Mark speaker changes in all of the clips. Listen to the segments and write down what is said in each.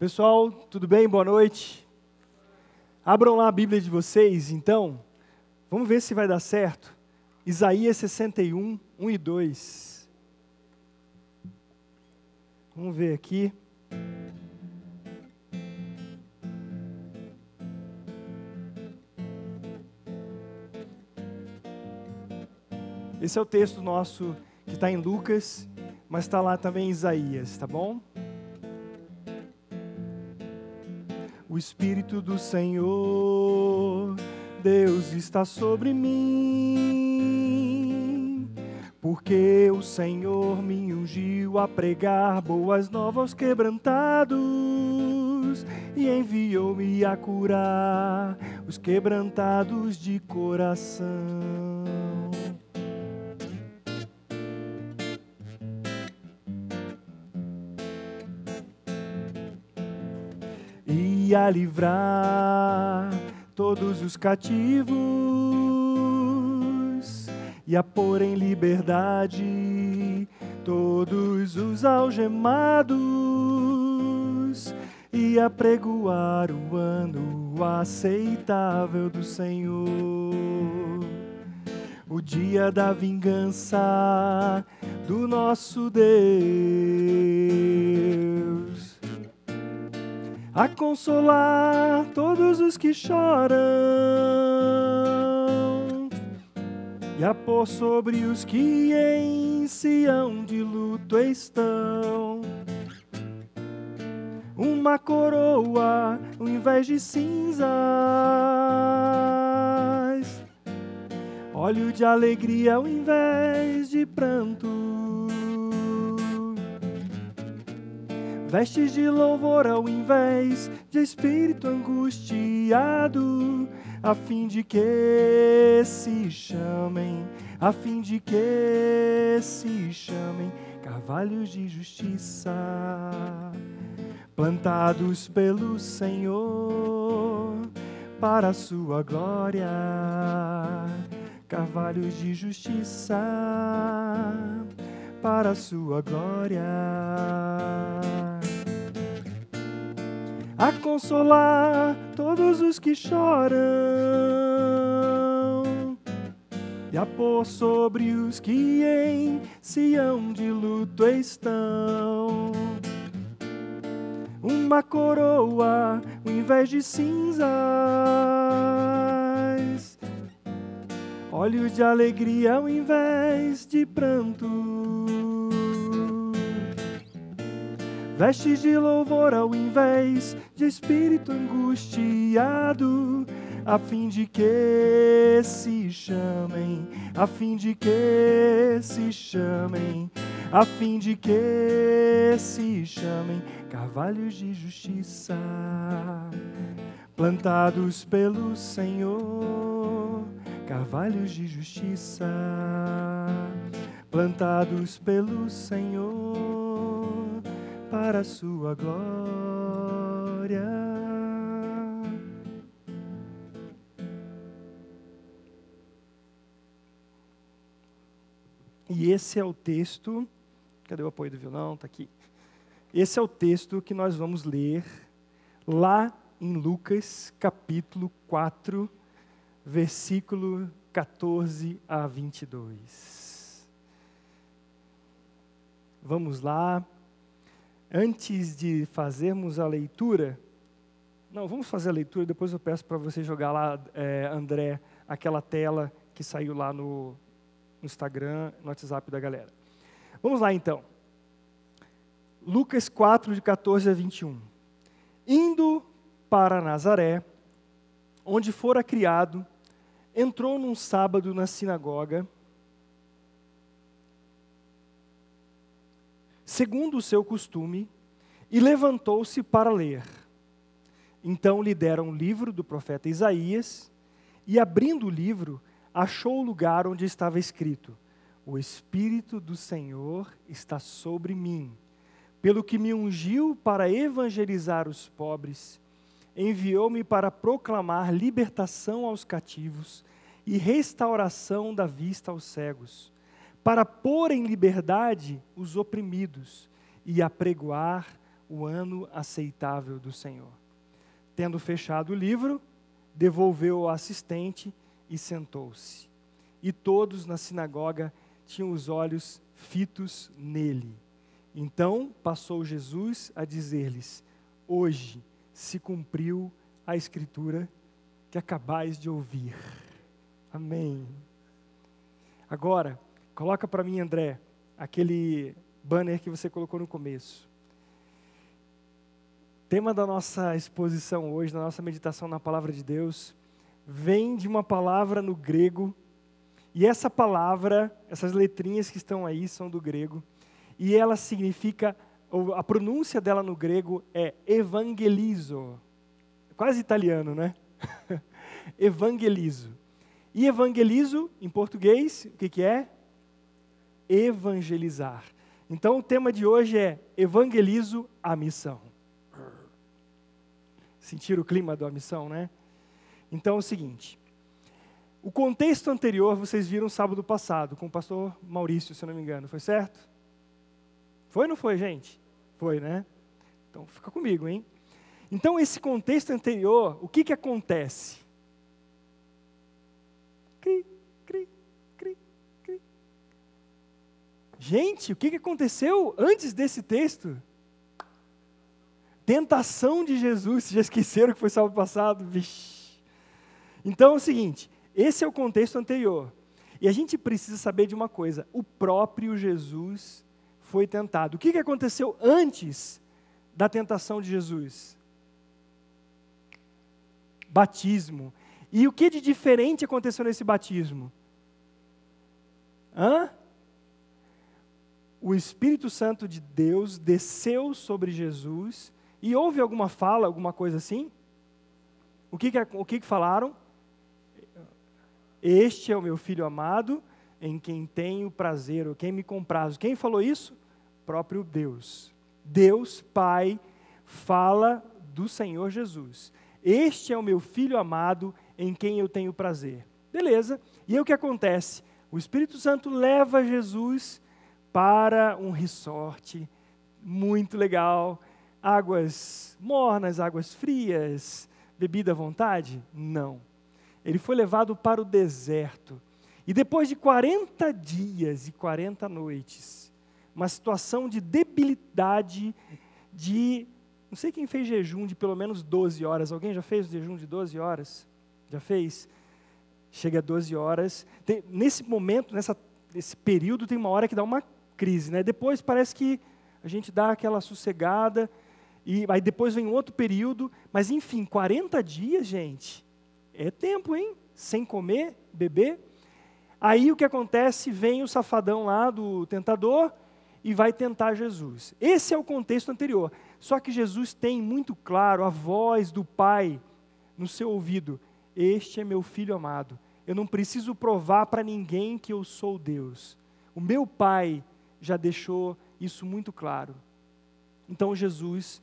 Speaker 1: Pessoal, tudo bem? Boa noite. Abram lá a Bíblia de vocês, então. Vamos ver se vai dar certo. Isaías 61, 1 e 2. Vamos ver aqui. Esse é o texto nosso que está em Lucas, mas está lá também em Isaías, tá bom? Espírito do Senhor, Deus está sobre mim, porque o Senhor me ungiu a pregar boas novas aos quebrantados e enviou-me a curar os quebrantados de coração. E a livrar todos os cativos e a pôr em liberdade todos os algemados e a pregoar o ano aceitável do Senhor. O dia da vingança do nosso Deus a consolar todos os que choram e a pôr sobre os que em Sião de luto estão. Uma coroa ao invés de cinzas, óleo de alegria ao invés de pranto vestes de louvor ao invés de espírito angustiado, a fim de que se chamem, a fim de que se chamem carvalhos de justiça, plantados pelo Senhor para a sua glória, carvalhos de justiça para a sua glória. A consolar todos os que choram e a pôr sobre os que em Sião de luto estão. Uma coroa ao invés de cinzas, olhos de alegria ao invés de pranto vestes de louvor ao invés de espírito angustiado, a fim de que se chamem, a fim de que se chamem, a fim de que se chamem carvalhos de justiça, plantados pelo Senhor, carvalhos de justiça, plantados pelo Senhor para a sua glória. E esse é o texto. Cadê o apoio do violão? Está aqui. Esse é o texto que nós vamos ler lá em Lucas, capítulo 4, versículo 14 a 22. Vamos lá antes de fazermos a leitura, não, vamos fazer a leitura, depois eu peço para você jogar lá, é, André, aquela tela que saiu lá no, no Instagram, no WhatsApp da galera. Vamos lá então. Lucas 4, de 14 a 21. Indo para Nazaré, onde fora criado, entrou num sábado na sinagoga segundo o seu costume, e levantou-se para ler. Então lhe deram o livro do profeta Isaías, e abrindo o livro, achou o lugar onde estava escrito: O Espírito do Senhor está sobre mim, pelo que me ungiu para evangelizar os pobres, enviou-me para proclamar libertação aos cativos e restauração da vista aos cegos para pôr em liberdade os oprimidos e apregoar o ano aceitável do Senhor. Tendo fechado o livro, devolveu ao assistente e sentou-se. E todos na sinagoga tinham os olhos fitos nele. Então passou Jesus a dizer-lhes: Hoje se cumpriu a escritura que acabais de ouvir. Amém. Agora, coloca para mim, André, aquele banner que você colocou no começo. Tema da nossa exposição hoje, da nossa meditação na palavra de Deus, vem de uma palavra no grego, e essa palavra, essas letrinhas que estão aí são do grego, e ela significa, a pronúncia dela no grego é evangelizo. Quase italiano, né? evangelizo. E evangelizo, em português, o que, que é? Evangelizar. Então o tema de hoje é Evangelizo a missão. Sentir o clima da missão, né? Então é o seguinte. O contexto anterior vocês viram sábado passado, com o pastor Maurício, se não me engano, foi certo? Foi ou não foi, gente? Foi, né? Então fica comigo, hein? Então, esse contexto anterior, o que, que acontece? Cri, cri, cri. Gente, o que, aconteceu antes desse texto? Tentação de Jesus, já esqueceram que foi sábado passado? Vixe. Então é o seguinte, esse é o contexto anterior. E a gente precisa saber de uma coisa: o próprio Jesus foi tentado. O que aconteceu antes da tentação de Jesus? Batismo. E o que de diferente aconteceu nesse batismo? Hã? O Espírito Santo de Deus desceu sobre Jesus e houve alguma fala, alguma coisa assim? O que, que, o que, que falaram? Este é o meu filho amado, em quem tenho prazer, ou quem me compraz. Quem falou isso? Próprio Deus. Deus, Pai, fala do Senhor Jesus. Este é o meu filho amado, em quem eu tenho prazer. Beleza. E aí o que acontece? O Espírito Santo leva Jesus para um resort muito legal, águas mornas, águas frias, bebida à vontade? Não. Ele foi levado para o deserto. E depois de 40 dias e 40 noites, uma situação de debilidade, de. Não sei quem fez jejum de pelo menos 12 horas. Alguém já fez o jejum de 12 horas? Já fez? Chega a 12 horas. Tem, nesse momento, nessa, nesse período, tem uma hora que dá uma crise. Né? Depois parece que a gente dá aquela sossegada. E aí depois vem outro período. Mas enfim, 40 dias, gente. É tempo, hein? Sem comer, beber. Aí o que acontece? Vem o safadão lá do tentador e vai tentar Jesus. Esse é o contexto anterior. Só que Jesus tem muito claro a voz do Pai no seu ouvido. Este é meu filho amado. Eu não preciso provar para ninguém que eu sou Deus. O meu Pai já deixou isso muito claro. Então Jesus,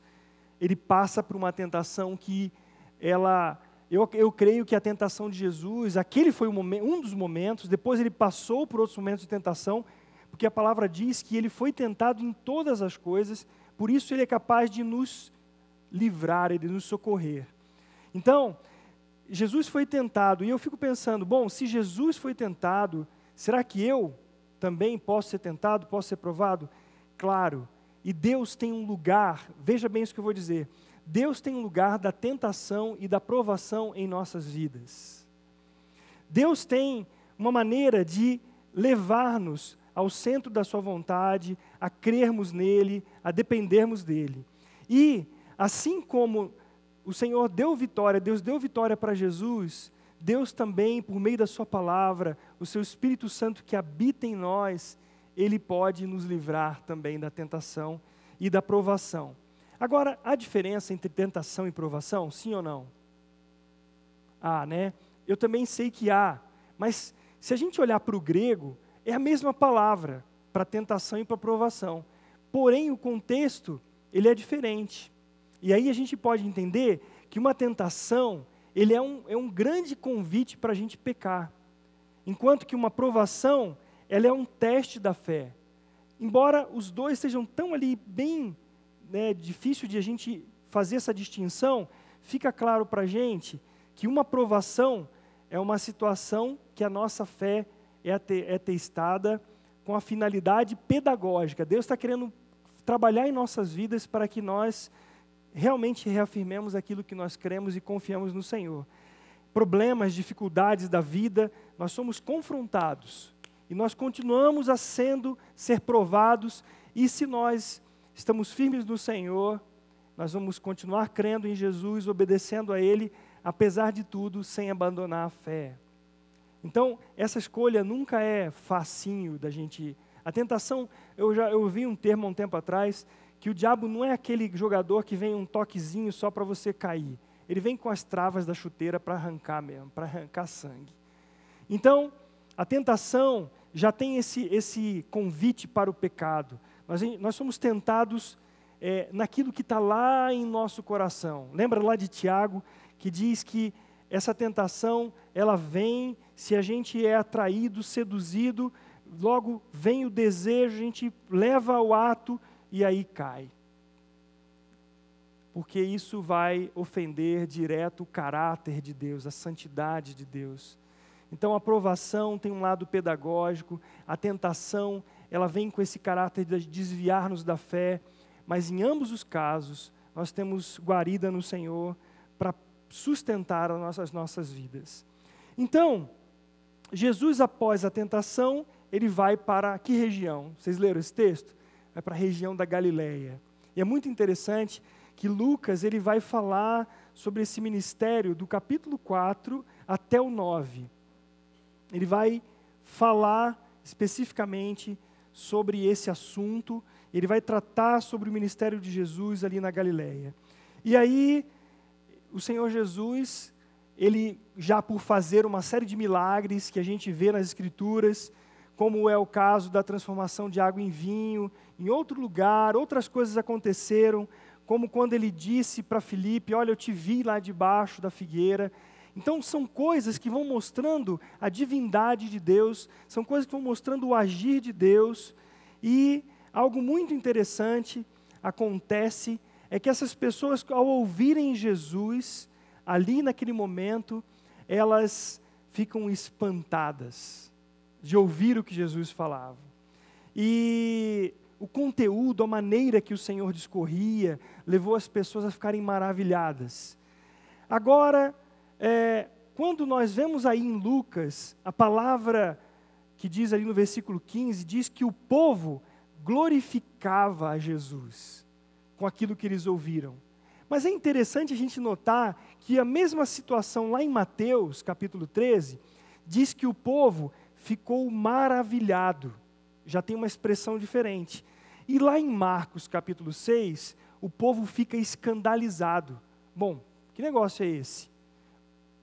Speaker 1: ele passa por uma tentação que ela eu, eu creio que a tentação de Jesus, aquele foi um, dos momentos, depois ele passou por outros momentos de tentação, porque a palavra diz que ele foi tentado em todas as coisas, por isso ele é capaz de nos livrar, de nos socorrer. Então, Jesus foi tentado, e eu fico pensando, bom, se Jesus foi tentado, será que eu também posso ser tentado, posso ser provado? Claro, e Deus tem um lugar, veja bem isso que eu vou dizer, Deus tem um lugar da tentação e da provação em nossas vidas. Deus tem uma maneira de levar-nos ao centro da Sua vontade, a crermos nele, a dependermos dele. E, assim como o Senhor deu vitória, Deus deu vitória para Jesus, Deus também, por meio da Sua palavra, o Seu Espírito Santo que habita em nós, Ele pode nos livrar também da tentação e da provação. Agora, há diferença entre tentação e provação? Sim ou não? Há, né? Eu também sei que há, mas se a gente olhar para o grego, é a mesma palavra para tentação e para provação. Porém, o contexto, ele é diferente. E aí a gente pode entender que uma tentação, ele é um, é um grande convite para a gente pecar. Enquanto que uma provação, ela é um teste da fé. Embora os dois sejam tão ali bem né, difícil de a gente fazer essa distinção, fica claro para a gente que uma provação é uma situação que a nossa fé é, é testada com a finalidade pedagógica. Deus está querendo trabalhar em nossas vidas para que nós realmente reafirmemos aquilo que nós cremos e confiamos no Senhor. Problemas, dificuldades da vida, nós somos confrontados e nós continuamos a sendo ser provados e se nós estamos firmes no Senhor, nós vamos continuar crendo em Jesus, obedecendo a Ele, apesar de tudo, sem abandonar a fé. Então, essa escolha nunca é facinho da gente. A tentação, eu já eu vi um termo há um tempo atrás, que o diabo não é aquele jogador que vem um toquezinho só para você cair. Ele vem com as travas da chuteira para arrancar mesmo, para arrancar sangue. Então, a tentação já tem esse, esse convite para o pecado. Nós, nós somos tentados é, naquilo que está lá em nosso coração. Lembra lá de Tiago, que diz que essa tentação, ela vem se a gente é atraído, seduzido, logo vem o desejo, a gente leva ao ato e aí cai. Porque isso vai ofender direto o caráter de Deus, a santidade de Deus. Então a aprovação tem um lado pedagógico, a tentação, ela vem com esse caráter de desviar-nos da fé, mas em ambos os casos, nós temos guarida no Senhor para sustentar as nossas, nossas vidas. Então, Jesus, após a tentação, ele vai para que região? Vocês leram esse texto? Vai para a região da Galileia. E é muito interessante que Lucas ele vai falar sobre esse ministério do capítulo 4 até o 9. Ele vai falar especificamente sobre esse assunto ele vai tratar sobre o ministério de Jesus ali na Galileia. E aí, o Senhor Jesus, ele já por fazer uma série de milagres que a gente vê nas Escrituras, como é o caso da transformação de água em vinho, em outro lugar, outras coisas aconteceram, como quando ele disse para Filipe: Olha, eu te vi lá debaixo da figueira. Então, são coisas que vão mostrando a divindade de Deus, são coisas que vão mostrando o agir de Deus, e algo muito interessante acontece é que essas pessoas, ao ouvirem Jesus, ali naquele momento, elas ficam espantadas de ouvir o que Jesus falava. E o conteúdo, a maneira que o Senhor discorria, levou as pessoas a ficarem maravilhadas. Agora, é, quando nós vemos aí em Lucas, a palavra que diz ali no versículo 15, diz que o povo glorificava a Jesus com aquilo que eles ouviram. Mas é interessante a gente notar que a mesma situação lá em Mateus, capítulo 13, diz que o povo ficou maravilhado. Já tem uma expressão diferente. E lá em Marcos, capítulo 6, o povo fica escandalizado. Bom, que negócio é esse?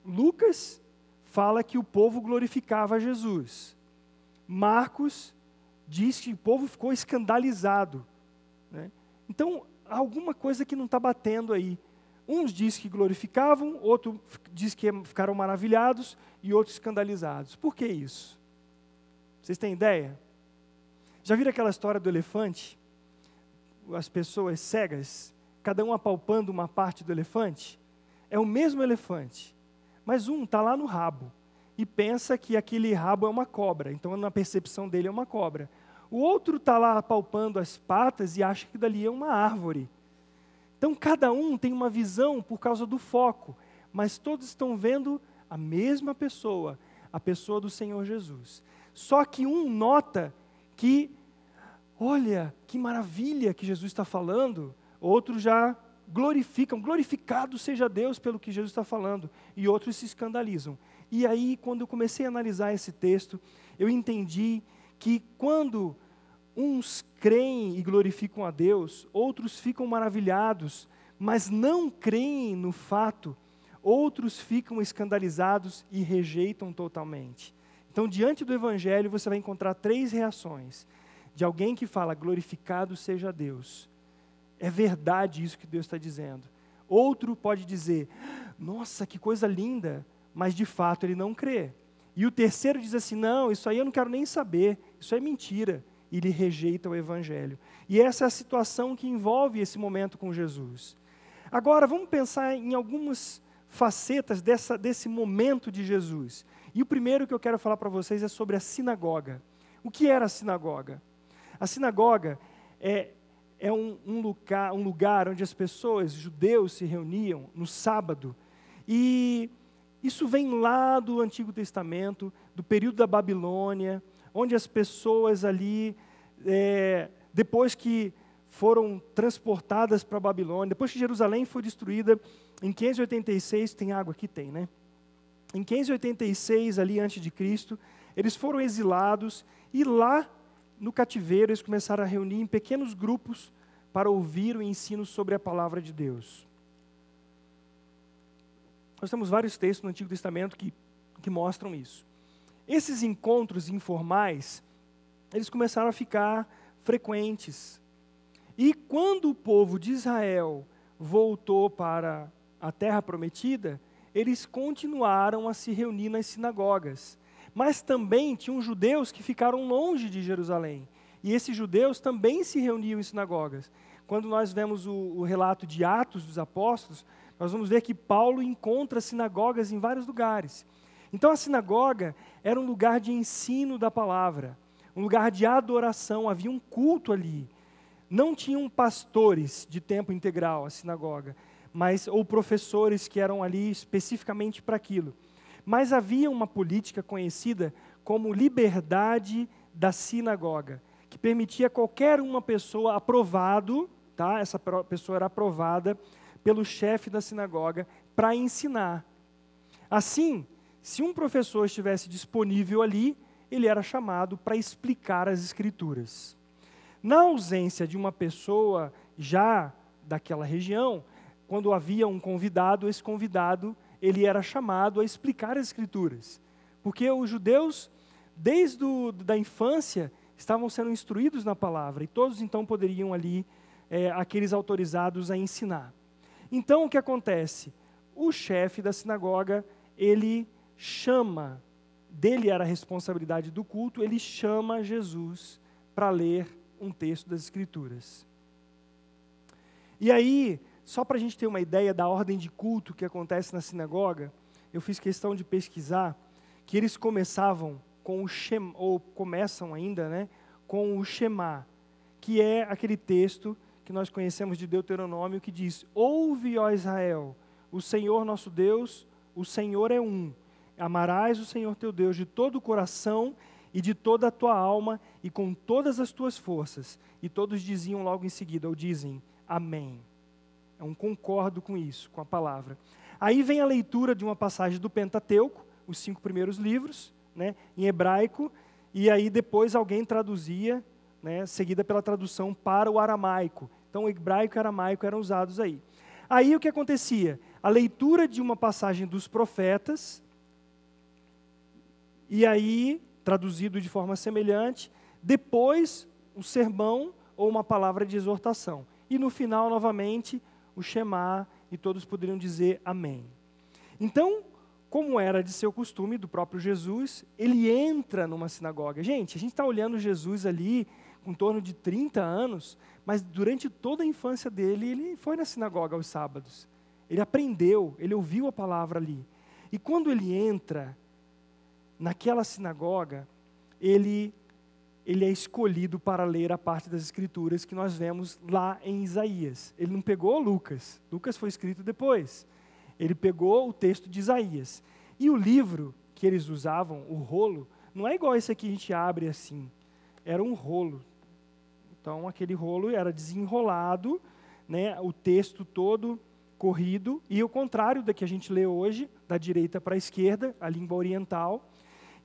Speaker 1: Lucas fala que o povo glorificava Jesus. Marcos diz que o povo ficou escandalizado. Né? Então, alguma coisa que não está batendo aí. Uns diz que glorificavam, outro diz que ficaram maravilhados e outros escandalizados. Por que isso? Vocês têm ideia? Já viram aquela história do elefante? As pessoas cegas, cada um apalpando uma parte do elefante? É o mesmo elefante, mas um está lá no rabo e pensa que aquele rabo é uma cobra, então na percepção dele é uma cobra. O outro está lá palpando as patas e acha que dali é uma árvore. Então cada um tem uma visão por causa do foco, mas todos estão vendo a mesma pessoa, a pessoa do Senhor Jesus. Só que um nota que, olha, que maravilha que Jesus está falando, outros já glorificam, glorificado seja Deus pelo que Jesus está falando, e outros se escandalizam. E aí, quando eu comecei a analisar esse texto, eu entendi que quando uns creem e glorificam a Deus, outros ficam maravilhados, mas não creem no fato, outros ficam escandalizados e rejeitam totalmente. Então, diante do Evangelho, você vai encontrar três reações: de alguém que fala, glorificado seja Deus, é verdade isso que Deus está dizendo. Outro pode dizer, nossa, que coisa linda, mas de fato ele não crê. E o terceiro diz assim: não, isso aí eu não quero nem saber, isso é mentira. e ele rejeita o evangelho. E essa é a situação que envolve esse momento com Jesus. Agora, vamos pensar em algumas facetas dessa, desse momento de Jesus. E o primeiro que eu quero falar para vocês é sobre a sinagoga. O que era a sinagoga? A sinagoga é, é um, um, lugar, um lugar onde as pessoas, judeus, se reuniam no sábado. E isso vem lá do Antigo Testamento, do período da Babilônia, onde as pessoas ali, é, depois que foram transportadas para a Babilônia, depois que Jerusalém foi destruída, em 586, tem água aqui? Tem, né? Em 586, ali antes de Cristo, eles foram exilados e lá no cativeiro eles começaram a reunir em pequenos grupos para ouvir o ensino sobre a palavra de Deus. Nós temos vários textos no Antigo Testamento que, que mostram isso. Esses encontros informais, eles começaram a ficar frequentes. E quando o povo de Israel voltou para a terra prometida, eles continuaram a se reunir nas sinagogas. Mas também tinham judeus que ficaram longe de Jerusalém. E esses judeus também se reuniam em sinagogas. Quando nós vemos o, o relato de Atos dos Apóstolos, nós vamos ver que Paulo encontra sinagogas em vários lugares. Então a sinagoga era um lugar de ensino da palavra, um lugar de adoração, havia um culto ali. Não tinham pastores de tempo integral a sinagoga, mas ou professores que eram ali especificamente para aquilo. Mas havia uma política conhecida como liberdade da sinagoga, que permitia qualquer uma pessoa aprovado, tá? Essa pessoa era aprovada pelo chefe da sinagoga para ensinar. Assim, se um professor estivesse disponível ali, ele era chamado para explicar as escrituras. Na ausência de uma pessoa já daquela região, quando havia um convidado, esse convidado ele era chamado a explicar as escrituras, porque os judeus desde a da infância estavam sendo instruídos na palavra e todos então poderiam ali é, aqueles autorizados a ensinar. Então o que acontece? O chefe da sinagoga ele chama, dele era a responsabilidade do culto, ele chama Jesus para ler um texto das Escrituras. E aí, só para a gente ter uma ideia da ordem de culto que acontece na sinagoga, eu fiz questão de pesquisar que eles começavam com o Shem, ou começam ainda, né, com o Shema, que é aquele texto que nós conhecemos de Deuteronômio que diz: Ouve, ó Israel, o Senhor nosso Deus, o Senhor é um. Amarás o Senhor teu Deus de todo o coração e de toda a tua alma e com todas as tuas forças. E todos diziam logo em seguida, ou dizem, Amém. É um concordo com isso, com a palavra. Aí vem a leitura de uma passagem do Pentateuco, os cinco primeiros livros, né, em hebraico, e aí depois alguém traduzia, né, seguida pela tradução para o aramaico. Então, o hebraico e o aramaico eram usados aí. Aí o que acontecia? A leitura de uma passagem dos profetas, e aí, traduzido de forma semelhante, depois o sermão ou uma palavra de exortação. E no final, novamente, o Shema, e todos poderiam dizer amém. Então, como era de seu costume do próprio Jesus, ele entra numa sinagoga. Gente, a gente está olhando Jesus ali com torno de 30 anos, mas durante toda a infância dele, ele foi na sinagoga aos sábados. Ele aprendeu, ele ouviu a palavra ali. E quando ele entra, naquela sinagoga, ele, ele é escolhido para ler a parte das Escrituras que nós vemos lá em Isaías. Ele não pegou Lucas, Lucas foi escrito depois. Ele pegou o texto de Isaías. E o livro que eles usavam, o rolo, não é igual esse aqui que a gente abre assim. Era um rolo. Então, aquele rolo era desenrolado, né, o texto todo corrido, e o contrário da que a gente lê hoje, da direita para a esquerda, a língua oriental.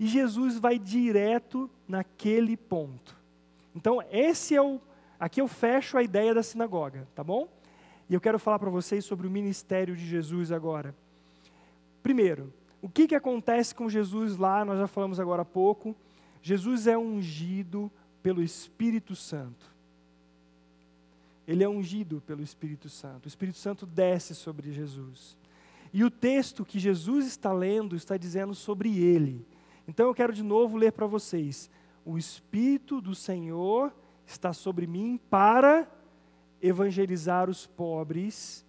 Speaker 1: E Jesus vai direto naquele ponto. Então, esse é o. Aqui eu fecho a ideia da sinagoga, tá bom? E eu quero falar para vocês sobre o ministério de Jesus agora. Primeiro, o que, que acontece com Jesus lá? Nós já falamos agora há pouco. Jesus é ungido pelo Espírito Santo. Ele é ungido pelo Espírito Santo. O Espírito Santo desce sobre Jesus. E o texto que Jesus está lendo está dizendo sobre ele. Então eu quero de novo ler para vocês. o Espírito do Senhor está sobre mim para evangelizar os pobres.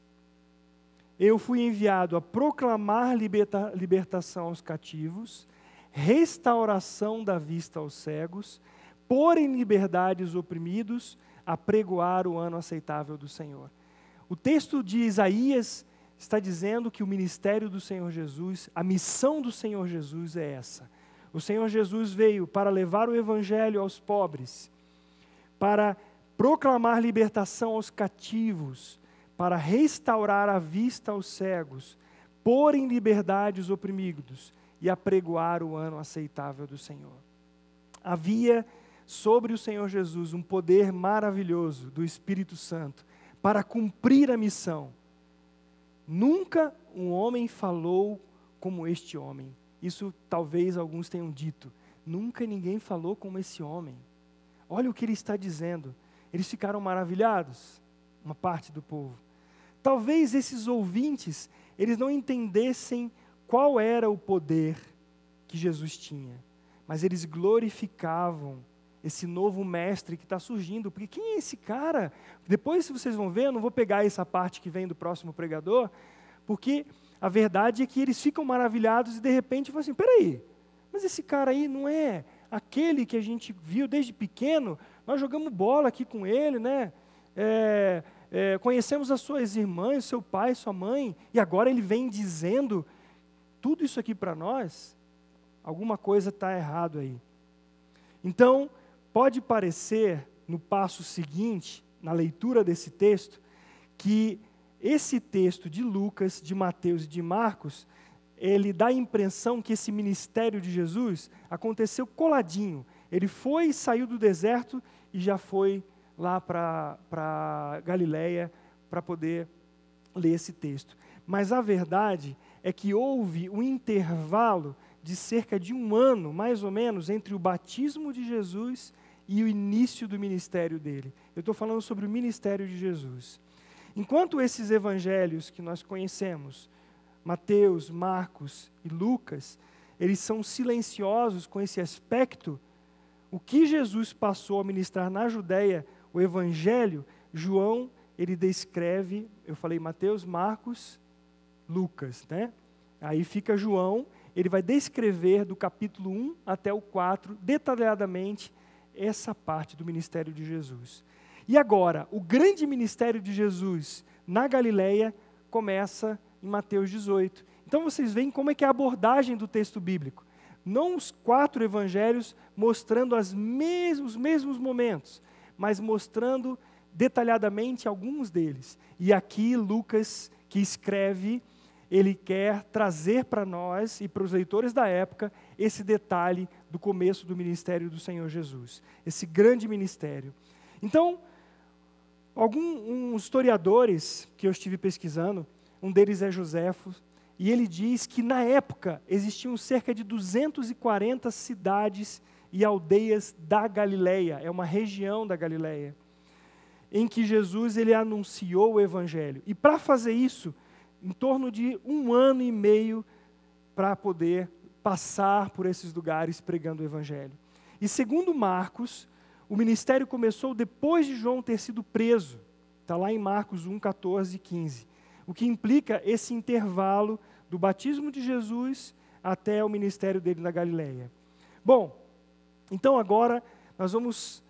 Speaker 1: Eu fui enviado a proclamar liberta, libertação aos cativos, restauração da vista aos cegos, pôr em liberdade os oprimidos, a pregoar o ano aceitável do Senhor. O texto de Isaías está dizendo que o ministério do Senhor Jesus, a missão do Senhor Jesus é essa. O Senhor Jesus veio para levar o evangelho aos pobres, para proclamar libertação aos cativos, para restaurar a vista aos cegos, pôr em liberdade os oprimidos e apregoar o ano aceitável do Senhor. Havia sobre o Senhor Jesus um poder maravilhoso do Espírito Santo para cumprir a missão. Nunca um homem falou como este homem. Isso talvez alguns tenham dito. Nunca ninguém falou como esse homem. Olha o que ele está dizendo. Eles ficaram maravilhados, uma parte do povo. Talvez esses ouvintes, eles não entendessem qual era o poder que Jesus tinha, mas eles glorificavam esse novo mestre que está surgindo. Porque quem é esse cara? Depois, se vocês vão ver, eu não vou pegar essa parte que vem do próximo pregador, porque a verdade é que eles ficam maravilhados e de repente falam assim: peraí, mas esse cara aí não é aquele que a gente viu desde pequeno? Nós jogamos bola aqui com ele, né? É, é, conhecemos as suas irmãs, seu pai, sua mãe, e agora ele vem dizendo tudo isso aqui para nós. Alguma coisa está errado aí. Então, Pode parecer, no passo seguinte, na leitura desse texto, que esse texto de Lucas, de Mateus e de Marcos, ele dá a impressão que esse ministério de Jesus aconteceu coladinho. Ele foi saiu do deserto e já foi lá para Galiléia para poder ler esse texto. Mas a verdade é que houve um intervalo de cerca de um ano, mais ou menos, entre o batismo de Jesus e o início do ministério dele. Eu estou falando sobre o ministério de Jesus. Enquanto esses evangelhos que nós conhecemos, Mateus, Marcos e Lucas, eles são silenciosos com esse aspecto, o que Jesus passou a ministrar na Judéia, o evangelho, João, ele descreve, eu falei Mateus, Marcos, Lucas, né? Aí fica João, ele vai descrever do capítulo 1 até o 4, detalhadamente, essa parte do ministério de Jesus. E agora, o grande ministério de Jesus na Galileia começa em Mateus 18. Então vocês veem como é que é a abordagem do texto bíblico. Não os quatro evangelhos mostrando mes os mesmos momentos, mas mostrando detalhadamente alguns deles. E aqui Lucas, que escreve, ele quer trazer para nós e para os leitores da época esse detalhe do começo do ministério do Senhor Jesus, esse grande ministério. Então, alguns historiadores que eu estive pesquisando, um deles é Joséfo, e ele diz que na época existiam cerca de 240 cidades e aldeias da Galileia, é uma região da Galileia, em que Jesus ele anunciou o evangelho. E para fazer isso, em torno de um ano e meio para poder passar por esses lugares pregando o Evangelho. E segundo Marcos, o ministério começou depois de João ter sido preso. Está lá em Marcos 1, 14 e 15. O que implica esse intervalo do batismo de Jesus até o ministério dele na Galileia. Bom, então agora nós vamos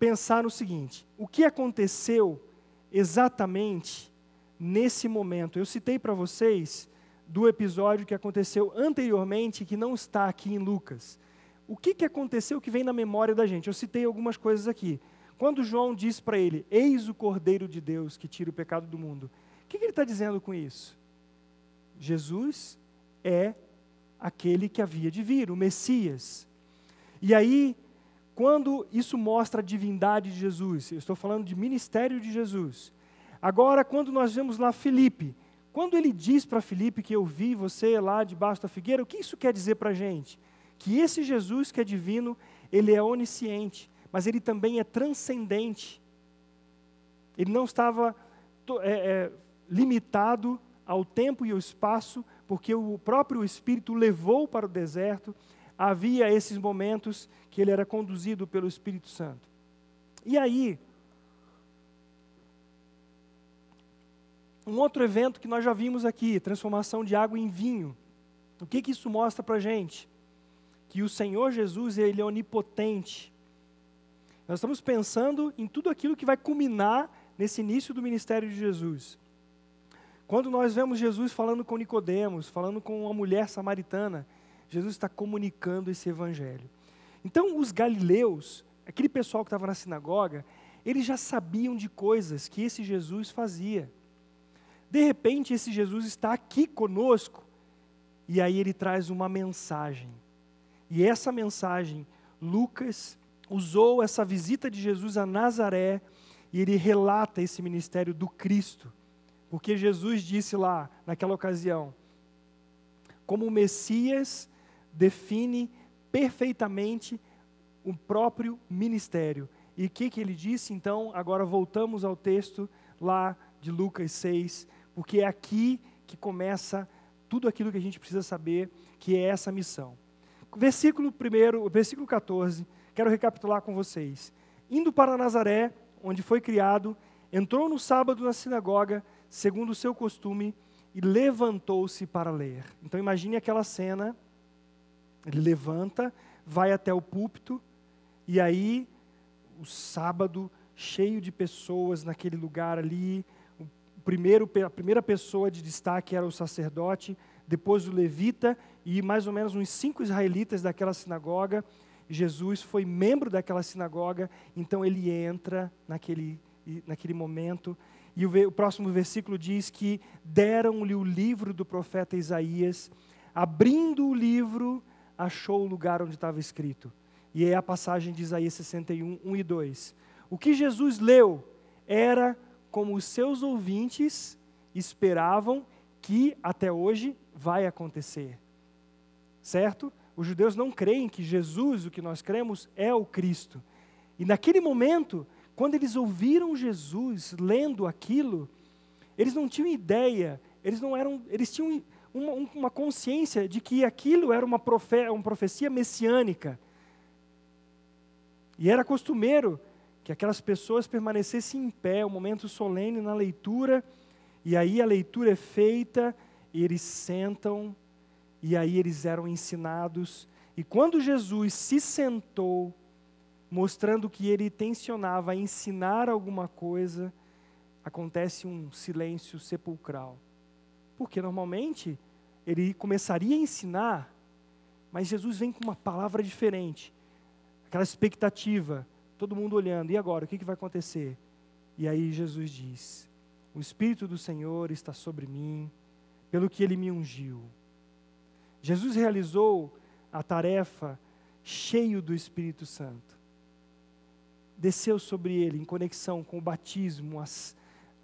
Speaker 1: pensar no seguinte: o que aconteceu exatamente nesse momento. Eu citei para vocês do episódio que aconteceu anteriormente, que não está aqui em Lucas. O que, que aconteceu que vem na memória da gente? Eu citei algumas coisas aqui. Quando João diz para ele: Eis o Cordeiro de Deus que tira o pecado do mundo. O que, que ele está dizendo com isso? Jesus é aquele que havia de vir, o Messias. E aí, quando isso mostra a divindade de Jesus, eu estou falando de ministério de Jesus, Agora, quando nós vemos lá Felipe, quando ele diz para Felipe que eu vi você lá debaixo da figueira, o que isso quer dizer para a gente? Que esse Jesus que é divino, ele é onisciente, mas ele também é transcendente. Ele não estava é, é, limitado ao tempo e ao espaço, porque o próprio Espírito levou para o deserto, havia esses momentos que ele era conduzido pelo Espírito Santo. E aí, um outro evento que nós já vimos aqui, transformação de água em vinho. O que, que isso mostra para a gente? Que o Senhor Jesus, Ele é onipotente. Nós estamos pensando em tudo aquilo que vai culminar nesse início do ministério de Jesus. Quando nós vemos Jesus falando com Nicodemos, falando com uma mulher samaritana, Jesus está comunicando esse evangelho. Então, os galileus, aquele pessoal que estava na sinagoga, eles já sabiam de coisas que esse Jesus fazia. De repente, esse Jesus está aqui conosco, e aí ele traz uma mensagem. E essa mensagem, Lucas usou essa visita de Jesus a Nazaré, e ele relata esse ministério do Cristo. Porque Jesus disse lá, naquela ocasião, como o Messias define perfeitamente o próprio ministério. E o que, que ele disse? Então, agora voltamos ao texto lá de Lucas 6, porque é aqui que começa tudo aquilo que a gente precisa saber, que é essa missão. Versículo 1, versículo 14, quero recapitular com vocês. Indo para Nazaré, onde foi criado, entrou no sábado na sinagoga, segundo o seu costume, e levantou-se para ler. Então imagine aquela cena ele levanta, vai até o púlpito, e aí, o sábado, cheio de pessoas naquele lugar ali. O primeiro, a primeira pessoa de destaque era o sacerdote, depois o levita e mais ou menos uns cinco israelitas daquela sinagoga. Jesus foi membro daquela sinagoga, então ele entra naquele, naquele momento. E o, o próximo versículo diz que deram-lhe o livro do profeta Isaías. Abrindo o livro, achou o lugar onde estava escrito. E é a passagem de Isaías 61, 1 e 2. O que Jesus leu era como os seus ouvintes esperavam que até hoje vai acontecer. Certo? Os judeus não creem que Jesus, o que nós cremos, é o Cristo. E naquele momento, quando eles ouviram Jesus lendo aquilo, eles não tinham ideia, eles não eram, eles tinham uma, uma consciência de que aquilo era uma, profe, uma profecia messiânica. E era costumeiro que aquelas pessoas permanecessem em pé, um momento solene na leitura, e aí a leitura é feita, e eles sentam, e aí eles eram ensinados. E quando Jesus se sentou, mostrando que ele tensionava a ensinar alguma coisa, acontece um silêncio sepulcral. Porque normalmente ele começaria a ensinar, mas Jesus vem com uma palavra diferente. Aquela expectativa, todo mundo olhando, e agora, o que, que vai acontecer? E aí Jesus diz: O Espírito do Senhor está sobre mim, pelo que ele me ungiu. Jesus realizou a tarefa cheio do Espírito Santo. Desceu sobre ele em conexão com o batismo, as,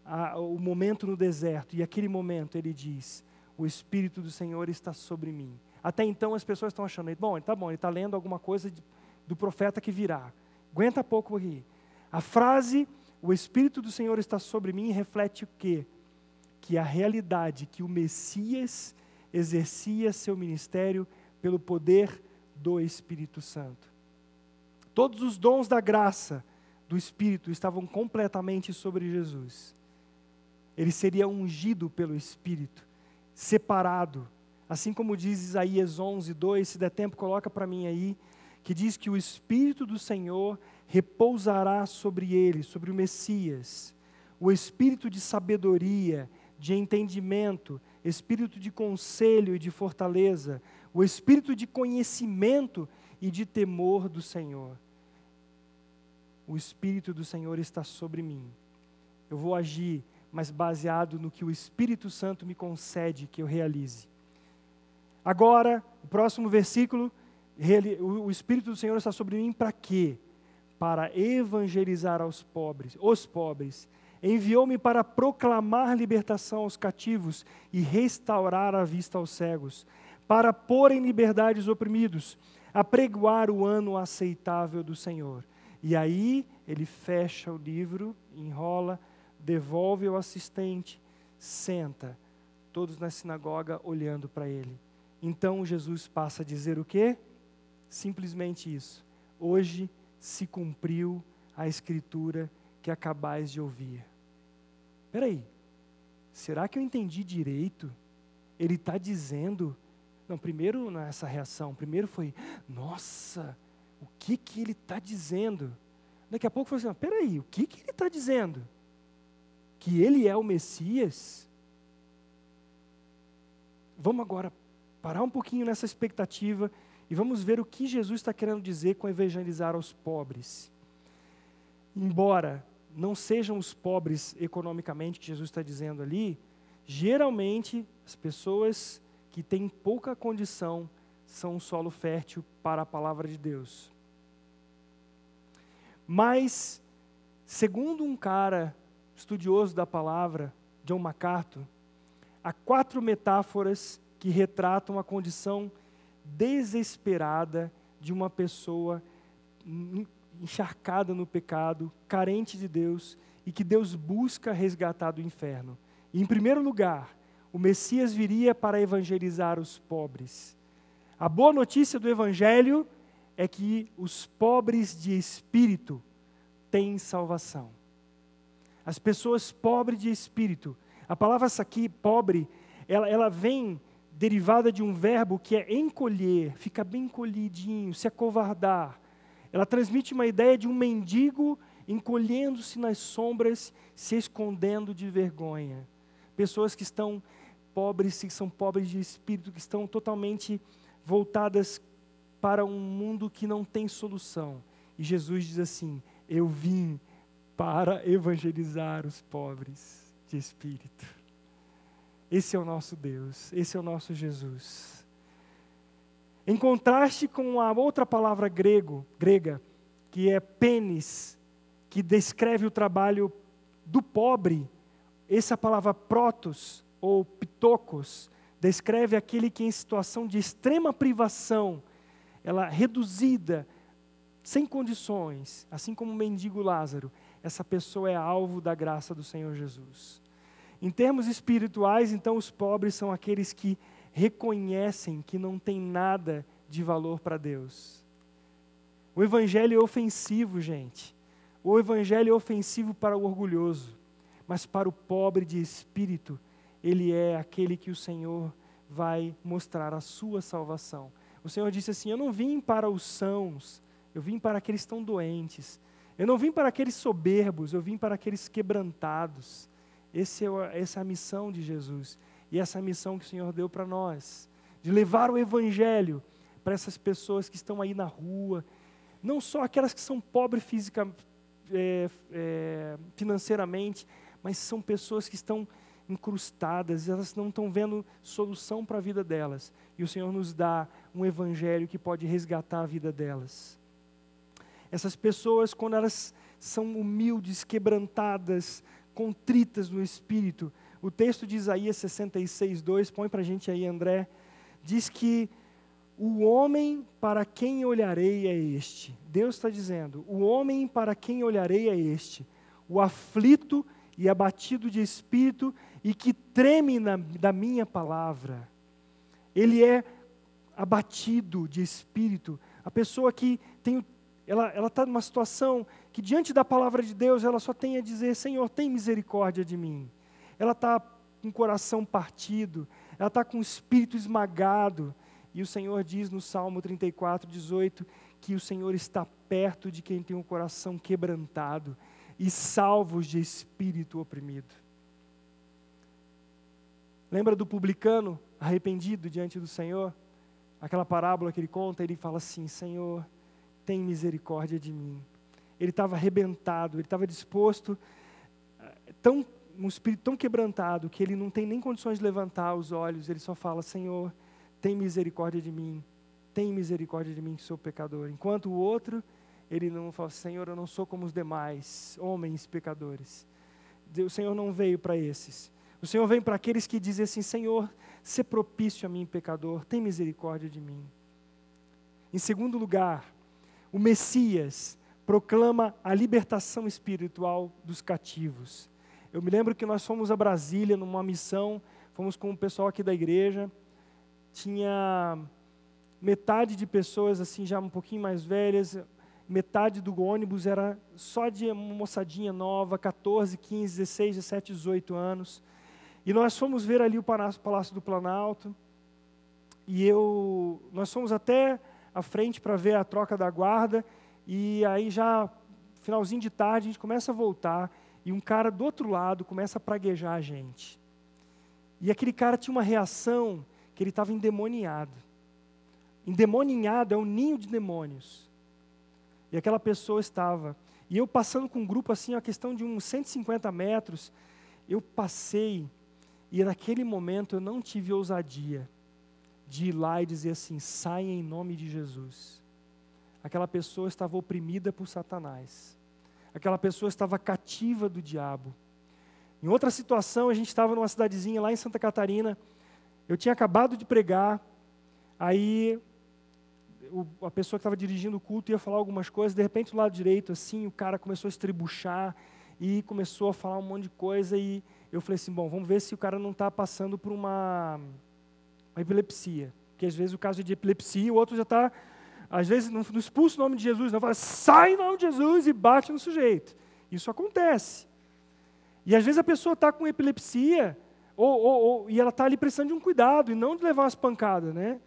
Speaker 1: a, o momento no deserto, e aquele momento ele diz: O Espírito do Senhor está sobre mim. Até então as pessoas estão achando, bom, tá bom, ele está lendo alguma coisa de, do profeta que virá. Aguenta pouco aqui. A frase, o Espírito do Senhor está sobre mim, reflete o quê? Que a realidade que o Messias exercia seu ministério pelo poder do Espírito Santo. Todos os dons da graça do Espírito estavam completamente sobre Jesus ele seria ungido pelo Espírito, separado. Assim como diz Isaías 11, 2, se der tempo, coloca para mim aí, que diz que o Espírito do Senhor repousará sobre ele, sobre o Messias. O Espírito de sabedoria, de entendimento, Espírito de conselho e de fortaleza, o Espírito de conhecimento e de temor do Senhor. O Espírito do Senhor está sobre mim. Eu vou agir mas baseado no que o Espírito Santo me concede que eu realize. Agora, o próximo versículo, o Espírito do Senhor está sobre mim para quê? Para evangelizar aos pobres, os pobres. Enviou-me para proclamar libertação aos cativos e restaurar a vista aos cegos, para pôr em liberdade os oprimidos, apregoar o ano aceitável do Senhor. E aí ele fecha o livro, enrola, devolve ao assistente, senta, todos na sinagoga olhando para ele. Então Jesus passa a dizer o quê? simplesmente isso. Hoje se cumpriu a escritura que acabais de ouvir. Peraí, será que eu entendi direito? Ele está dizendo. Não, primeiro nessa reação, primeiro foi, nossa, o que que ele está dizendo? Daqui a pouco foi assim, peraí, o que que ele está dizendo? Que ele é o Messias? Vamos agora parar um pouquinho nessa expectativa e vamos ver o que Jesus está querendo dizer com evangelizar aos pobres. Embora não sejam os pobres economicamente que Jesus está dizendo ali, geralmente as pessoas que têm pouca condição são um solo fértil para a palavra de Deus. Mas, segundo um cara estudioso da palavra, John MacArthur, há quatro metáforas que retratam a condição desesperada de uma pessoa encharcada no pecado, carente de Deus e que Deus busca resgatar do inferno. E, em primeiro lugar, o Messias viria para evangelizar os pobres. A boa notícia do Evangelho é que os pobres de espírito têm salvação. As pessoas pobres de espírito, a palavra aqui, pobre, ela, ela vem derivada de um verbo que é encolher, fica bem encolhidinho, se acovardar. Ela transmite uma ideia de um mendigo encolhendo-se nas sombras, se escondendo de vergonha. Pessoas que estão pobres, que são pobres de espírito, que estão totalmente voltadas para um mundo que não tem solução. E Jesus diz assim: Eu vim para evangelizar os pobres de espírito. Esse é o nosso Deus, esse é o nosso Jesus. Em contraste com a outra palavra grego, grega, que é pênis, que descreve o trabalho do pobre, essa palavra protos ou pitocos descreve aquele que em situação de extrema privação, ela reduzida, sem condições, assim como o mendigo Lázaro, essa pessoa é alvo da graça do Senhor Jesus. Em termos espirituais, então, os pobres são aqueles que reconhecem que não tem nada de valor para Deus. O Evangelho é ofensivo, gente. O Evangelho é ofensivo para o orgulhoso, mas para o pobre de espírito, ele é aquele que o Senhor vai mostrar a sua salvação. O Senhor disse assim: Eu não vim para os sãos, eu vim para aqueles que estão doentes. Eu não vim para aqueles soberbos, eu vim para aqueles quebrantados. É, essa é a missão de Jesus. E essa é missão que o Senhor deu para nós. De levar o Evangelho para essas pessoas que estão aí na rua. Não só aquelas que são pobres física, é, é, financeiramente, mas são pessoas que estão incrustadas, elas não estão vendo solução para a vida delas. E o Senhor nos dá um evangelho que pode resgatar a vida delas. Essas pessoas, quando elas são humildes, quebrantadas, contritas no espírito. O texto de Isaías 66, 2, põe para a gente aí, André, diz que o homem para quem olharei é este. Deus está dizendo: o homem para quem olharei é este, o aflito e abatido de espírito e que treme na, da minha palavra. Ele é abatido de espírito, a pessoa que tem, ela está numa situação que diante da palavra de Deus ela só tem a dizer: Senhor, tem misericórdia de mim. Ela está com o coração partido, ela está com o espírito esmagado. E o Senhor diz no Salmo 34, 18, que o Senhor está perto de quem tem o coração quebrantado e salvos de espírito oprimido. Lembra do publicano arrependido diante do Senhor? Aquela parábola que ele conta, ele fala assim: Senhor, tem misericórdia de mim ele estava arrebentado, ele estava disposto, eh, tão, um espírito tão quebrantado, que ele não tem nem condições de levantar os olhos, ele só fala: Senhor, tem misericórdia de mim, tem misericórdia de mim que sou pecador. Enquanto o outro, ele não fala: Senhor, eu não sou como os demais homens pecadores. O Senhor não veio para esses. O Senhor vem para aqueles que dizem assim: Senhor, se propício a mim, pecador, tem misericórdia de mim. Em segundo lugar, o Messias proclama a libertação espiritual dos cativos. Eu me lembro que nós fomos a Brasília numa missão, fomos com o pessoal aqui da igreja. Tinha metade de pessoas assim já um pouquinho mais velhas, metade do ônibus era só de moçadinha nova, 14, 15, 16, 17, 18 anos. E nós fomos ver ali o Palácio do Planalto. E eu, nós fomos até a frente para ver a troca da guarda. E aí já, finalzinho de tarde, a gente começa a voltar. E um cara do outro lado começa a praguejar a gente. E aquele cara tinha uma reação que ele estava endemoniado. Endemoniado é um ninho de demônios. E aquela pessoa estava. E eu passando com um grupo assim, a questão de uns 150 metros, eu passei e naquele momento eu não tive ousadia de ir lá e dizer assim: saia em nome de Jesus. Aquela pessoa estava oprimida por Satanás. Aquela pessoa estava cativa do diabo. Em outra situação, a gente estava numa cidadezinha lá em Santa Catarina. Eu tinha acabado de pregar, aí o, a pessoa que estava dirigindo o culto ia falar algumas coisas, de repente do lado direito, assim, o cara começou a estribuchar e começou a falar um monte de coisa e eu falei assim, bom, vamos ver se o cara não está passando por uma, uma, epilepsia. Porque às vezes o caso é de epilepsia, o outro já está, às vezes não, não expulsa o nome de Jesus, não fala, sai em nome de Jesus e bate no sujeito. Isso acontece. E às vezes a pessoa está com epilepsia, ou, ou, ou, e ela está ali precisando de um cuidado, e não de levar umas pancadas, né?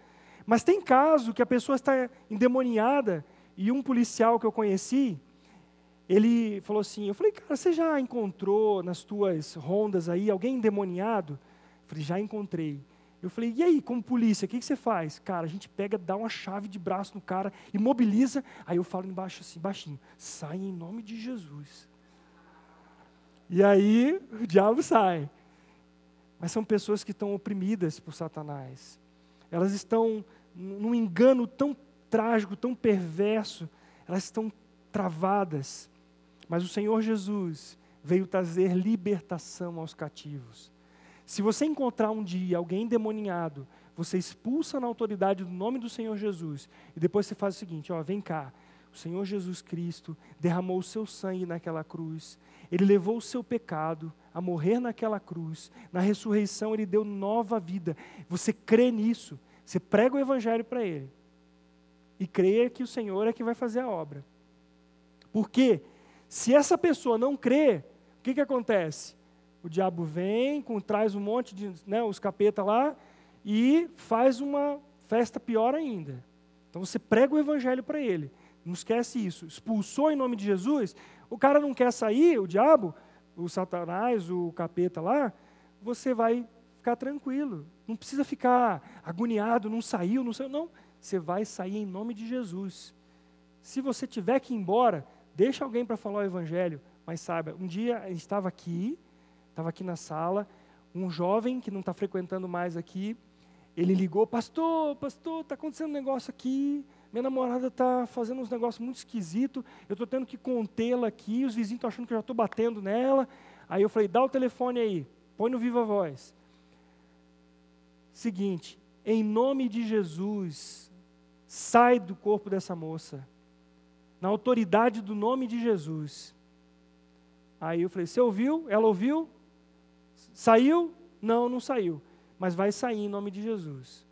Speaker 1: Mas tem caso que a pessoa está endemoniada, e um policial que eu conheci, ele falou assim, eu falei, cara, você já encontrou nas tuas rondas aí alguém endemoniado? Eu falei, já encontrei. Eu falei, e aí, como polícia, o que, que você faz? Cara, a gente pega, dá uma chave de braço no cara, imobiliza, aí eu falo embaixo assim, baixinho, sai em nome de Jesus. E aí o diabo sai. Mas são pessoas que estão oprimidas por Satanás. Elas estão num engano tão trágico, tão perverso, elas estão travadas. Mas o Senhor Jesus veio trazer libertação aos cativos. Se você encontrar um dia alguém endemoniado, você expulsa na autoridade do nome do Senhor Jesus, e depois você faz o seguinte: ó, vem cá. O Senhor Jesus Cristo derramou o seu sangue naquela cruz, ele levou o seu pecado a morrer naquela cruz, na ressurreição ele deu nova vida. Você crê nisso, você prega o evangelho para ele, e crê que o Senhor é que vai fazer a obra. Por quê? Se essa pessoa não crê, o que, que acontece? O diabo vem, com, traz um monte de, né, os capeta lá, e faz uma festa pior ainda. Então você prega o evangelho para ele. Não esquece isso. Expulsou em nome de Jesus, o cara não quer sair, o diabo, o satanás, o capeta lá, você vai ficar tranquilo. Não precisa ficar agoniado, não saiu, não saiu. Não, você vai sair em nome de Jesus. Se você tiver que ir embora, Deixa alguém para falar o evangelho, mas saiba, um dia estava aqui, estava aqui na sala, um jovem que não está frequentando mais aqui, ele ligou, pastor, pastor, está acontecendo um negócio aqui, minha namorada está fazendo uns negócios muito esquisitos, eu estou tendo que contê-la aqui, os vizinhos estão achando que eu já estou batendo nela. Aí eu falei, dá o telefone aí, põe no Viva Voz. Seguinte, em nome de Jesus, sai do corpo dessa moça na autoridade do nome de Jesus. Aí eu falei: Você ouviu? Ela ouviu? Saiu? Não, não saiu. Mas vai sair em nome de Jesus.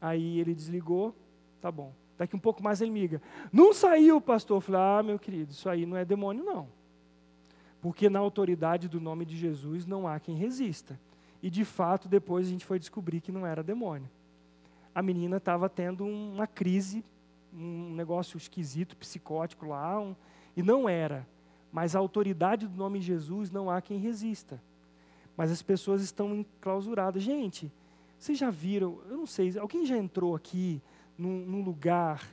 Speaker 1: Aí ele desligou, tá bom. Daqui um pouco mais ele liga. Não saiu, pastor. Eu falei: Ah, meu querido, isso aí não é demônio, não. Porque na autoridade do nome de Jesus não há quem resista. E de fato, depois a gente foi descobrir que não era demônio. A menina estava tendo uma crise um negócio esquisito, psicótico lá, um, e não era. Mas a autoridade do nome de Jesus não há quem resista. Mas as pessoas estão enclausuradas. Gente, vocês já viram, eu não sei, alguém já entrou aqui num, num lugar,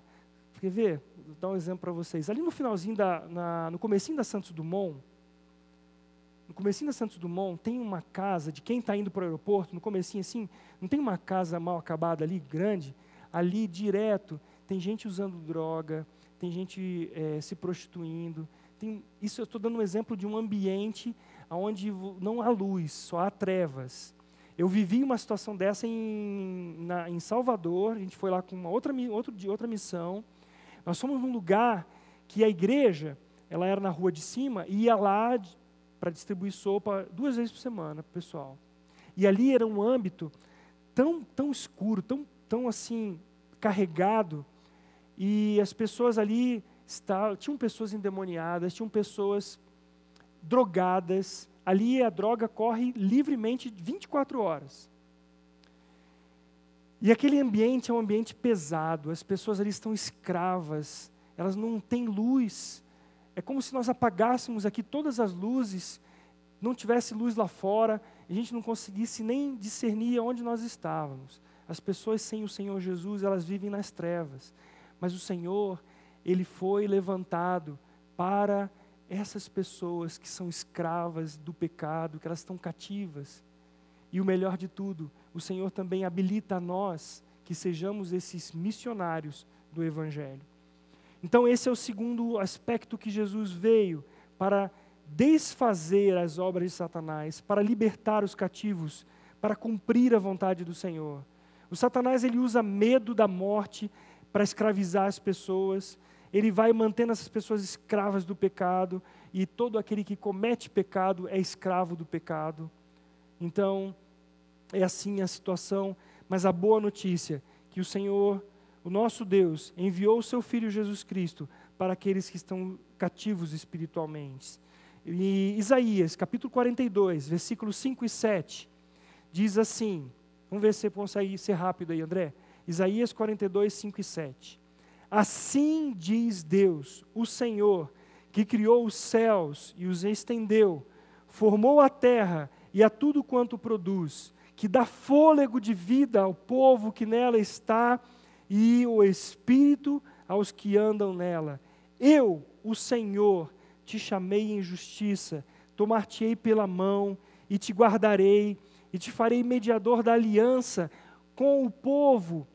Speaker 1: quer ver? Vou dar um exemplo para vocês. Ali no finalzinho, da, na, no comecinho da Santos Dumont, no comecinho da Santos Dumont, tem uma casa de quem está indo para o aeroporto, no comecinho assim, não tem uma casa mal acabada ali, grande, ali direto, tem gente usando droga, tem gente é, se prostituindo. Tem, isso eu estou dando um exemplo de um ambiente onde não há luz, só há trevas. Eu vivi uma situação dessa em, na, em Salvador, a gente foi lá com uma outra, outro, de outra missão. Nós fomos num lugar que a igreja, ela era na rua de cima, e ia lá para distribuir sopa duas vezes por semana para o pessoal. E ali era um âmbito tão, tão escuro, tão, tão assim, carregado e as pessoas ali estavam, tinham pessoas endemoniadas, tinham pessoas drogadas. Ali a droga corre livremente 24 horas. E aquele ambiente é um ambiente pesado, as pessoas ali estão escravas, elas não têm luz. É como se nós apagássemos aqui todas as luzes, não tivesse luz lá fora, a gente não conseguisse nem discernir onde nós estávamos. As pessoas sem o Senhor Jesus, elas vivem nas trevas. Mas o Senhor, Ele foi levantado para essas pessoas que são escravas do pecado, que elas estão cativas. E o melhor de tudo, o Senhor também habilita a nós que sejamos esses missionários do Evangelho. Então, esse é o segundo aspecto que Jesus veio para desfazer as obras de Satanás, para libertar os cativos, para cumprir a vontade do Senhor. O Satanás ele usa medo da morte para escravizar as pessoas. Ele vai mantendo essas pessoas escravas do pecado e todo aquele que comete pecado é escravo do pecado. Então, é assim a situação, mas a boa notícia que o Senhor, o nosso Deus, enviou o seu filho Jesus Cristo para aqueles que estão cativos espiritualmente. E Isaías, capítulo 42, versículos 5 e 7, diz assim: Vamos ver se você consegue ser rápido aí, André. Isaías 42, 5 e 7. Assim diz Deus, o Senhor, que criou os céus e os estendeu, formou a terra e a tudo quanto produz, que dá fôlego de vida ao povo que nela está e o espírito aos que andam nela. Eu, o Senhor, te chamei em justiça, tomar-te-ei pela mão e te guardarei e te farei mediador da aliança com o povo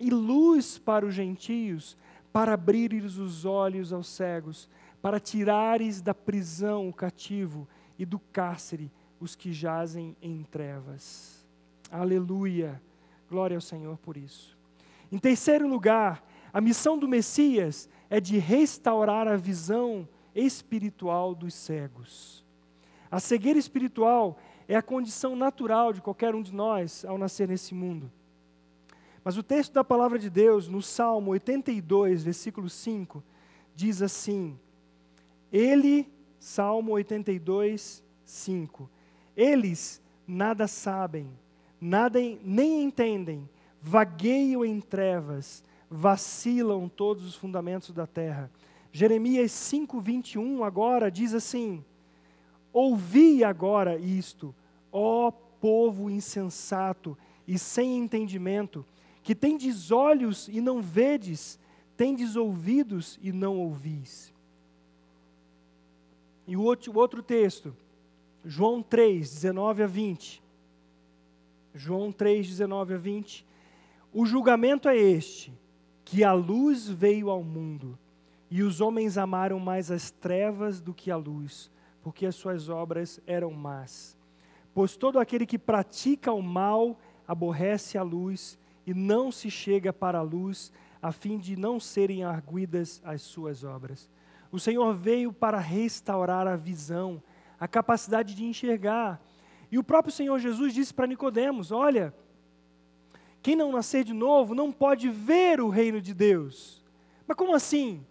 Speaker 1: e luz para os gentios, para abrires os olhos aos cegos, para tirares da prisão o cativo e do cárcere os que jazem em trevas. Aleluia. Glória ao Senhor por isso. Em terceiro lugar, a missão do Messias é de restaurar a visão espiritual dos cegos. A cegueira espiritual é a condição natural de qualquer um de nós ao nascer nesse mundo. Mas o texto da palavra de Deus, no Salmo 82, versículo 5, diz assim: Ele, Salmo 82, 5, eles nada sabem, nada nem entendem, vagueiam em trevas, vacilam todos os fundamentos da terra. Jeremias 5, 21 agora diz assim: Ouvi agora isto, ó povo insensato e sem entendimento, que tendes olhos e não vedes, tendes ouvidos e não ouvis. E o outro, o outro texto, João 3, 19 a 20. João 3, 19 a 20. O julgamento é este: que a luz veio ao mundo, e os homens amaram mais as trevas do que a luz, porque as suas obras eram más. Pois todo aquele que pratica o mal aborrece a luz e não se chega para a luz, a fim de não serem arguidas as suas obras. O Senhor veio para restaurar a visão, a capacidade de enxergar. E o próprio Senhor Jesus disse para Nicodemos: Olha, quem não nascer de novo não pode ver o reino de Deus. Mas como assim?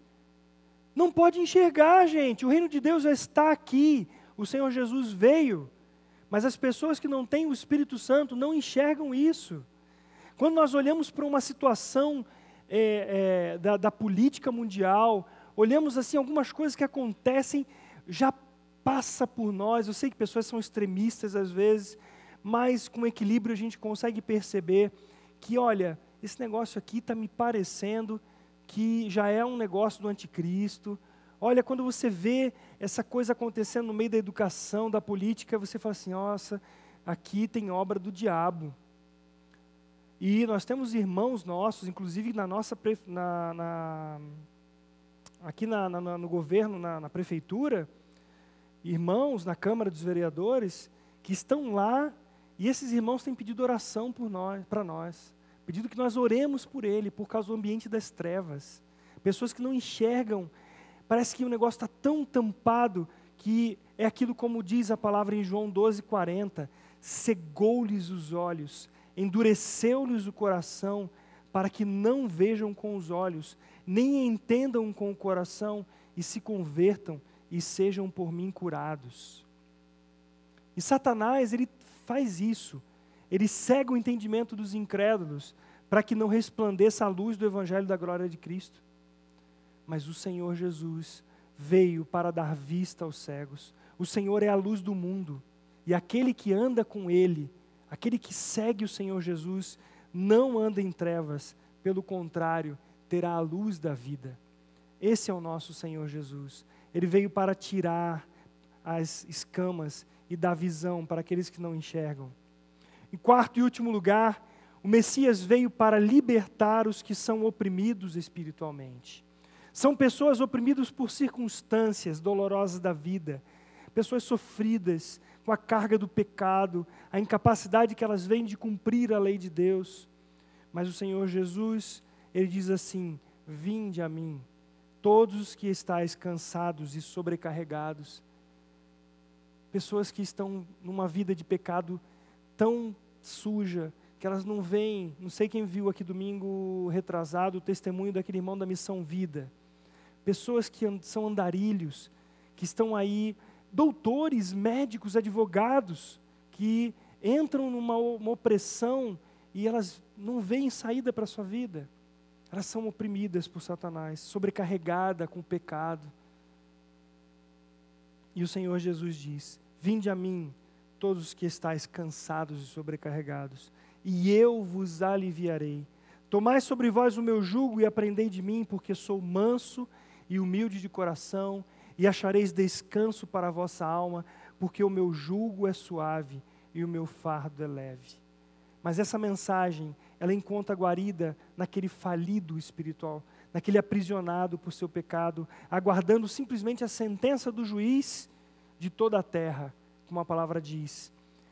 Speaker 1: Não pode enxergar, gente. O reino de Deus já está aqui. O Senhor Jesus veio. Mas as pessoas que não têm o Espírito Santo não enxergam isso. Quando nós olhamos para uma situação é, é, da, da política mundial, olhamos assim algumas coisas que acontecem, já passa por nós. Eu sei que pessoas são extremistas às vezes, mas com equilíbrio a gente consegue perceber que, olha, esse negócio aqui está me parecendo que já é um negócio do anticristo. Olha, quando você vê essa coisa acontecendo no meio da educação, da política, você fala assim: nossa, aqui tem obra do diabo. E nós temos irmãos nossos, inclusive na nossa na, na aqui na, no governo, na prefeitura, irmãos na Câmara dos Vereadores que estão lá e esses irmãos têm pedido oração por nós, para nós, pedido que nós oremos por ele por causa do ambiente das trevas, pessoas que não enxergam Parece que o negócio está tão tampado que é aquilo como diz a palavra em João 12,40: cegou-lhes os olhos, endureceu-lhes o coração, para que não vejam com os olhos, nem entendam com o coração e se convertam e sejam por mim curados. E Satanás, ele faz isso. Ele cega o entendimento dos incrédulos para que não resplandeça a luz do evangelho da glória de Cristo. Mas o Senhor Jesus veio para dar vista aos cegos. O Senhor é a luz do mundo. E aquele que anda com ele, aquele que segue o Senhor Jesus, não anda em trevas, pelo contrário, terá a luz da vida. Esse é o nosso Senhor Jesus. Ele veio para tirar as escamas e dar visão para aqueles que não enxergam. Em quarto e último lugar, o Messias veio para libertar os que são oprimidos espiritualmente. São pessoas oprimidas por circunstâncias dolorosas da vida, pessoas sofridas com a carga do pecado, a incapacidade que elas vêm de cumprir a lei de Deus. Mas o Senhor Jesus, ele diz assim: Vinde a mim, todos os que estáis cansados e sobrecarregados. Pessoas que estão numa vida de pecado tão suja, que elas não veem. Não sei quem viu aqui domingo retrasado o testemunho daquele irmão da Missão Vida. Pessoas que são andarilhos, que estão aí, doutores, médicos, advogados, que entram numa opressão e elas não veem saída para a sua vida. Elas são oprimidas por Satanás, sobrecarregada com o pecado. E o Senhor Jesus diz: Vinde a mim, todos os que estáis cansados e sobrecarregados, e eu vos aliviarei. Tomai sobre vós o meu jugo e aprendei de mim, porque sou manso e humilde de coração, e achareis descanso para a vossa alma, porque o meu jugo é suave e o meu fardo é leve. Mas essa mensagem, ela encontra guarida naquele falido espiritual, naquele aprisionado por seu pecado, aguardando simplesmente a sentença do juiz de toda a terra, como a palavra diz,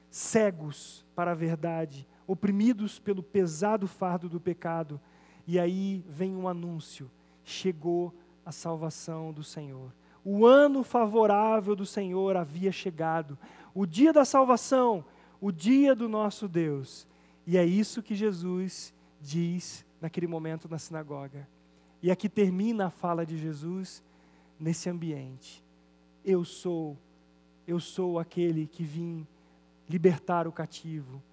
Speaker 1: cegos para a verdade, oprimidos pelo pesado fardo do pecado. E aí vem um anúncio: chegou a salvação do Senhor. O ano favorável do Senhor havia chegado. O dia da salvação, o dia do nosso Deus. E é isso que Jesus diz naquele momento na sinagoga. E aqui termina a fala de Jesus nesse ambiente. Eu sou, eu sou aquele que vim libertar o cativo.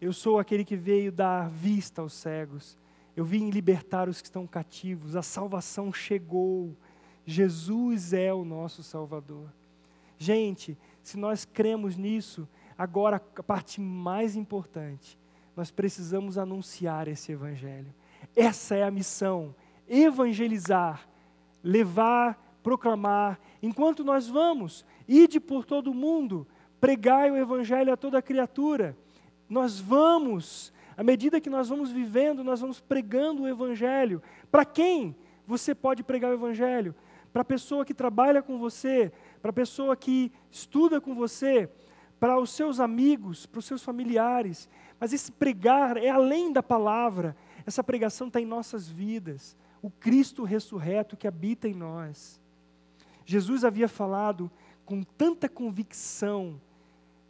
Speaker 1: Eu sou aquele que veio dar vista aos cegos. Eu vim libertar os que estão cativos. A salvação chegou. Jesus é o nosso Salvador. Gente, se nós cremos nisso, agora a parte mais importante nós precisamos anunciar esse Evangelho. Essa é a missão: evangelizar, levar, proclamar. Enquanto nós vamos, ide por todo o mundo, pregai o Evangelho a toda criatura. Nós vamos, à medida que nós vamos vivendo, nós vamos pregando o Evangelho. Para quem você pode pregar o Evangelho? Para a pessoa que trabalha com você, para a pessoa que estuda com você, para os seus amigos, para os seus familiares. Mas esse pregar é além da palavra, essa pregação está em nossas vidas. O Cristo ressurreto que habita em nós. Jesus havia falado com tanta convicção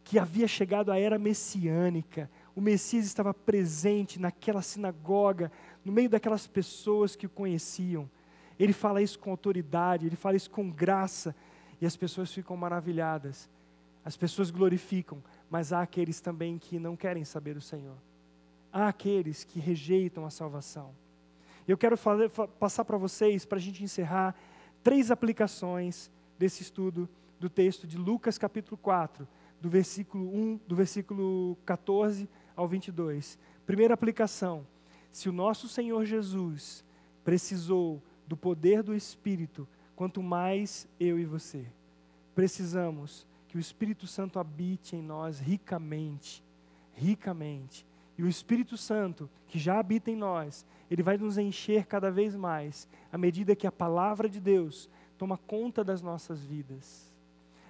Speaker 1: que havia chegado a era messiânica. O Messias estava presente naquela sinagoga, no meio daquelas pessoas que o conheciam. Ele fala isso com autoridade, ele fala isso com graça, e as pessoas ficam maravilhadas. As pessoas glorificam, mas há aqueles também que não querem saber o Senhor. Há aqueles que rejeitam a salvação. Eu quero fazer, passar para vocês, para a gente encerrar, três aplicações desse estudo do texto de Lucas capítulo 4, do versículo 1, do versículo 14 ao 22. Primeira aplicação: se o nosso Senhor Jesus precisou do poder do Espírito, quanto mais eu e você precisamos que o Espírito Santo habite em nós ricamente, ricamente. E o Espírito Santo, que já habita em nós, ele vai nos encher cada vez mais, à medida que a palavra de Deus toma conta das nossas vidas.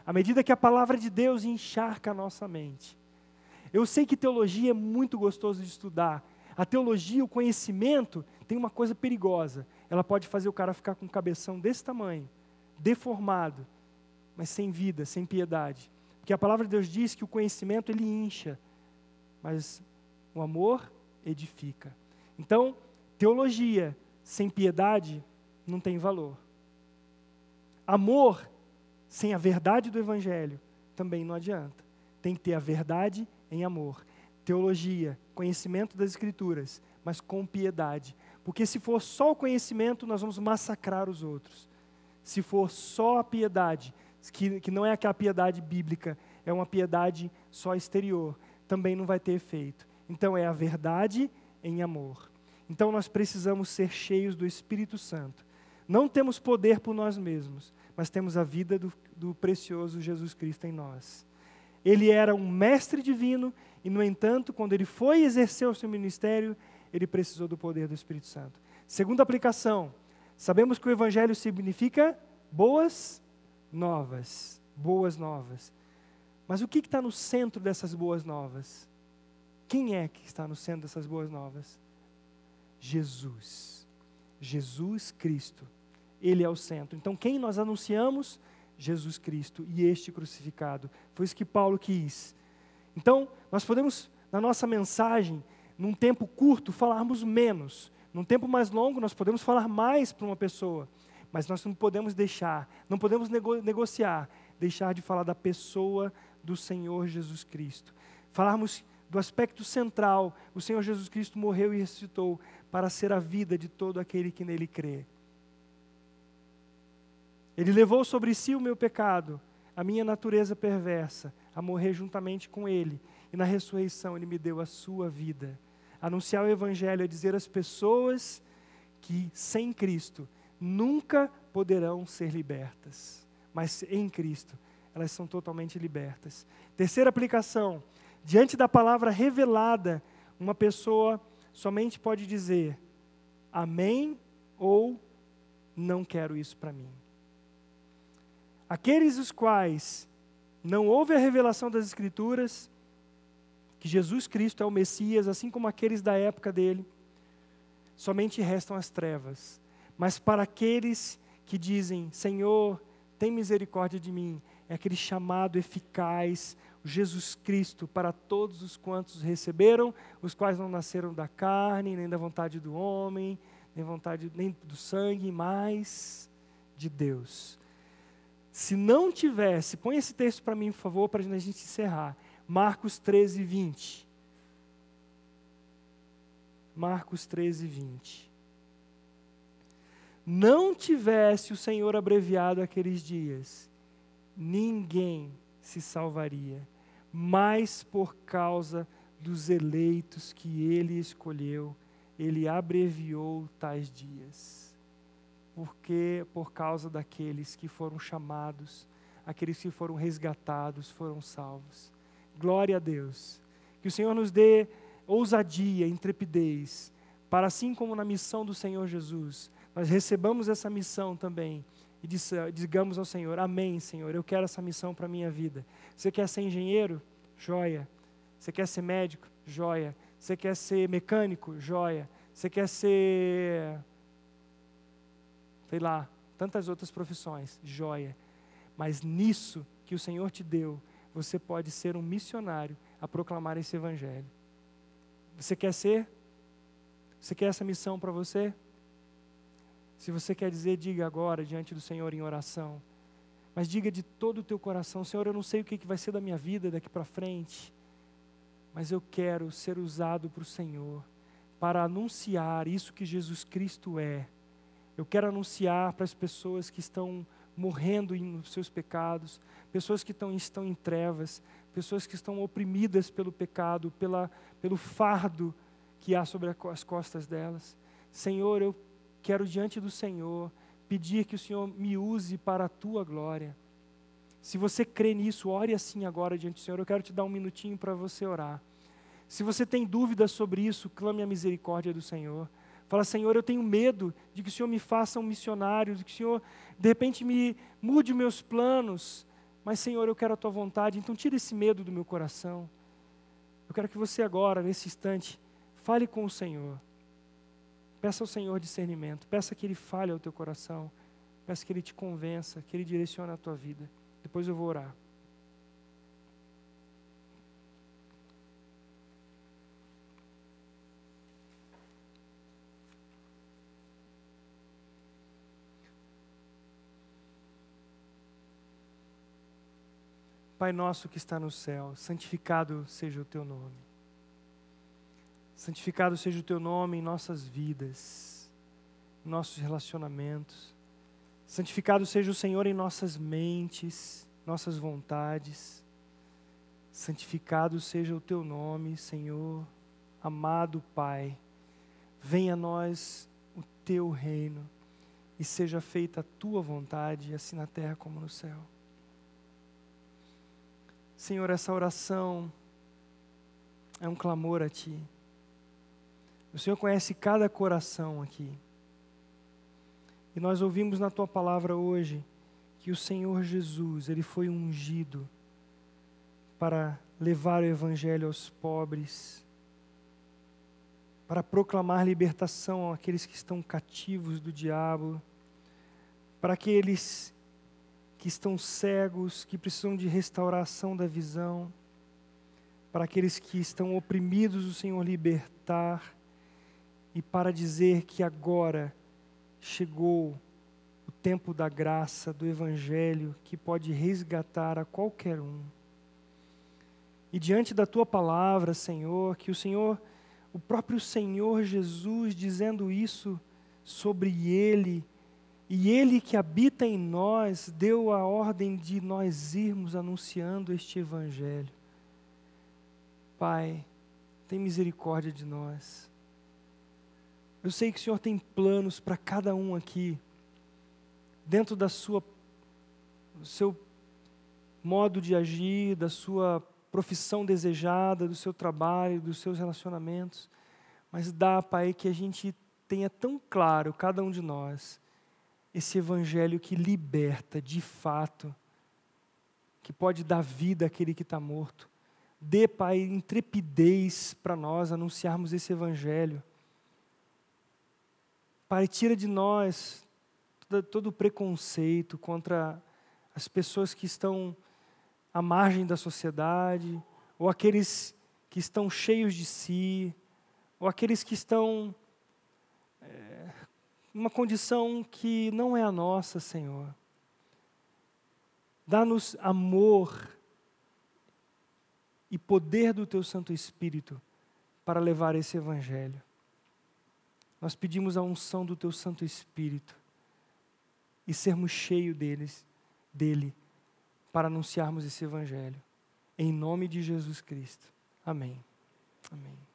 Speaker 1: À medida que a palavra de Deus encharca a nossa mente. Eu sei que teologia é muito gostoso de estudar. A teologia, o conhecimento, tem uma coisa perigosa. Ela pode fazer o cara ficar com um cabeção desse tamanho, deformado, mas sem vida, sem piedade. Porque a palavra de Deus diz que o conhecimento ele incha, mas o amor edifica. Então, Teologia sem piedade não tem valor. Amor sem a verdade do Evangelho também não adianta. Tem que ter a verdade em amor. Teologia, conhecimento das Escrituras, mas com piedade. Porque se for só o conhecimento, nós vamos massacrar os outros. Se for só a piedade, que, que não é aquela piedade bíblica, é uma piedade só exterior, também não vai ter efeito. Então é a verdade em amor. Então nós precisamos ser cheios do Espírito Santo. Não temos poder por nós mesmos, mas temos a vida do, do precioso Jesus Cristo em nós. Ele era um mestre divino e, no entanto, quando ele foi exercer o seu ministério, ele precisou do poder do Espírito Santo. Segunda aplicação, sabemos que o Evangelho significa boas novas. Boas novas. Mas o que está no centro dessas boas novas? Quem é que está no centro dessas boas novas? Jesus. Jesus Cristo. Ele é o centro. Então, quem nós anunciamos? Jesus Cristo e este crucificado. Foi isso que Paulo quis. Então, nós podemos, na nossa mensagem, num tempo curto, falarmos menos. Num tempo mais longo, nós podemos falar mais para uma pessoa. Mas nós não podemos deixar, não podemos nego negociar, deixar de falar da pessoa do Senhor Jesus Cristo. Falarmos do aspecto central: o Senhor Jesus Cristo morreu e ressuscitou para ser a vida de todo aquele que nele crê. Ele levou sobre si o meu pecado, a minha natureza perversa, a morrer juntamente com ele, e na ressurreição ele me deu a sua vida. Anunciar o Evangelho é dizer às pessoas que sem Cristo nunca poderão ser libertas, mas em Cristo elas são totalmente libertas. Terceira aplicação: diante da palavra revelada, uma pessoa somente pode dizer amém ou não quero isso para mim. Aqueles os quais não houve a revelação das Escrituras, que Jesus Cristo é o Messias, assim como aqueles da época dele, somente restam as trevas. Mas para aqueles que dizem, Senhor, tem misericórdia de mim, é aquele chamado eficaz, Jesus Cristo, para todos os quantos receberam, os quais não nasceram da carne, nem da vontade do homem, nem vontade nem do sangue, mas de Deus. Se não tivesse, põe esse texto para mim, por favor, para a gente encerrar. Marcos 13, 20. Marcos 13, 20 não tivesse o Senhor abreviado aqueles dias, ninguém se salvaria, mas por causa dos eleitos que ele escolheu, ele abreviou tais dias. Porque por causa daqueles que foram chamados, aqueles que foram resgatados, foram salvos. Glória a Deus. Que o Senhor nos dê ousadia, intrepidez, para assim como na missão do Senhor Jesus, nós recebamos essa missão também e digamos ao Senhor: Amém, Senhor, eu quero essa missão para a minha vida. Você quer ser engenheiro? Joia. Você quer ser médico? Joia. Você quer ser mecânico? Joia. Você quer ser. sei lá, tantas outras profissões? Joia. Mas nisso que o Senhor te deu, você pode ser um missionário a proclamar esse evangelho. Você quer ser? Você quer essa missão para você? Se você quer dizer, diga agora diante do Senhor em oração. Mas diga de todo o teu coração: Senhor, eu não sei o que vai ser da minha vida daqui para frente, mas eu quero ser usado para o Senhor, para anunciar isso que Jesus Cristo é. Eu quero anunciar para as pessoas que estão morrendo nos seus pecados, pessoas que estão, estão em trevas, pessoas que estão oprimidas pelo pecado, pela, pelo fardo que há sobre as costas delas. Senhor, eu quero diante do Senhor pedir que o Senhor me use para a tua glória. Se você crê nisso, ore assim agora diante do Senhor. Eu quero te dar um minutinho para você orar. Se você tem dúvidas sobre isso, clame a misericórdia do Senhor. Fala, Senhor, eu tenho medo de que o Senhor me faça um missionário, de que o Senhor, de repente, me mude meus planos. Mas, Senhor, eu quero a tua vontade, então tira esse medo do meu coração. Eu quero que você agora, nesse instante, fale com o Senhor. Peça ao Senhor discernimento, peça que Ele fale ao teu coração, peça que Ele te convença, que Ele direcione a tua vida. Depois eu vou orar. Pai nosso que está no céu, santificado seja o teu nome. Santificado seja o teu nome em nossas vidas, em nossos relacionamentos. Santificado seja o Senhor em nossas mentes, nossas vontades. Santificado seja o teu nome, Senhor, amado Pai. Venha a nós o teu reino e seja feita a tua vontade, assim na terra como no céu. Senhor, essa oração é um clamor a Ti. O Senhor conhece cada coração aqui. E nós ouvimos na Tua palavra hoje que o Senhor Jesus, Ele foi ungido para levar o Evangelho aos pobres, para proclamar libertação àqueles que estão cativos do diabo, para aqueles que estão cegos, que precisam de restauração da visão, para aqueles que estão oprimidos, o Senhor libertar, e para dizer que agora chegou o tempo da graça, do Evangelho, que pode resgatar a qualquer um. E diante da tua palavra, Senhor, que o Senhor, o próprio Senhor Jesus, dizendo isso sobre ele, e Ele que habita em nós deu a ordem de nós irmos anunciando este Evangelho. Pai, tem misericórdia de nós. Eu sei que o Senhor tem planos para cada um aqui, dentro da sua, do seu modo de agir, da sua profissão desejada, do seu trabalho, dos seus relacionamentos. Mas dá, Pai, que a gente tenha tão claro, cada um de nós, esse evangelho que liberta de fato, que pode dar vida àquele que está morto. Dê, Pai, intrepidez para nós anunciarmos esse evangelho. Pai, tira de nós todo, o preconceito contra as pessoas que estão à margem da sociedade, ou aqueles que estão cheios de si, ou aqueles que estão uma condição que não é a nossa, Senhor. Dá-nos amor e poder do Teu Santo Espírito para levar esse Evangelho. Nós pedimos a unção do Teu Santo Espírito e sermos cheios deles, dele para anunciarmos esse Evangelho. Em nome de Jesus Cristo. Amém. Amém.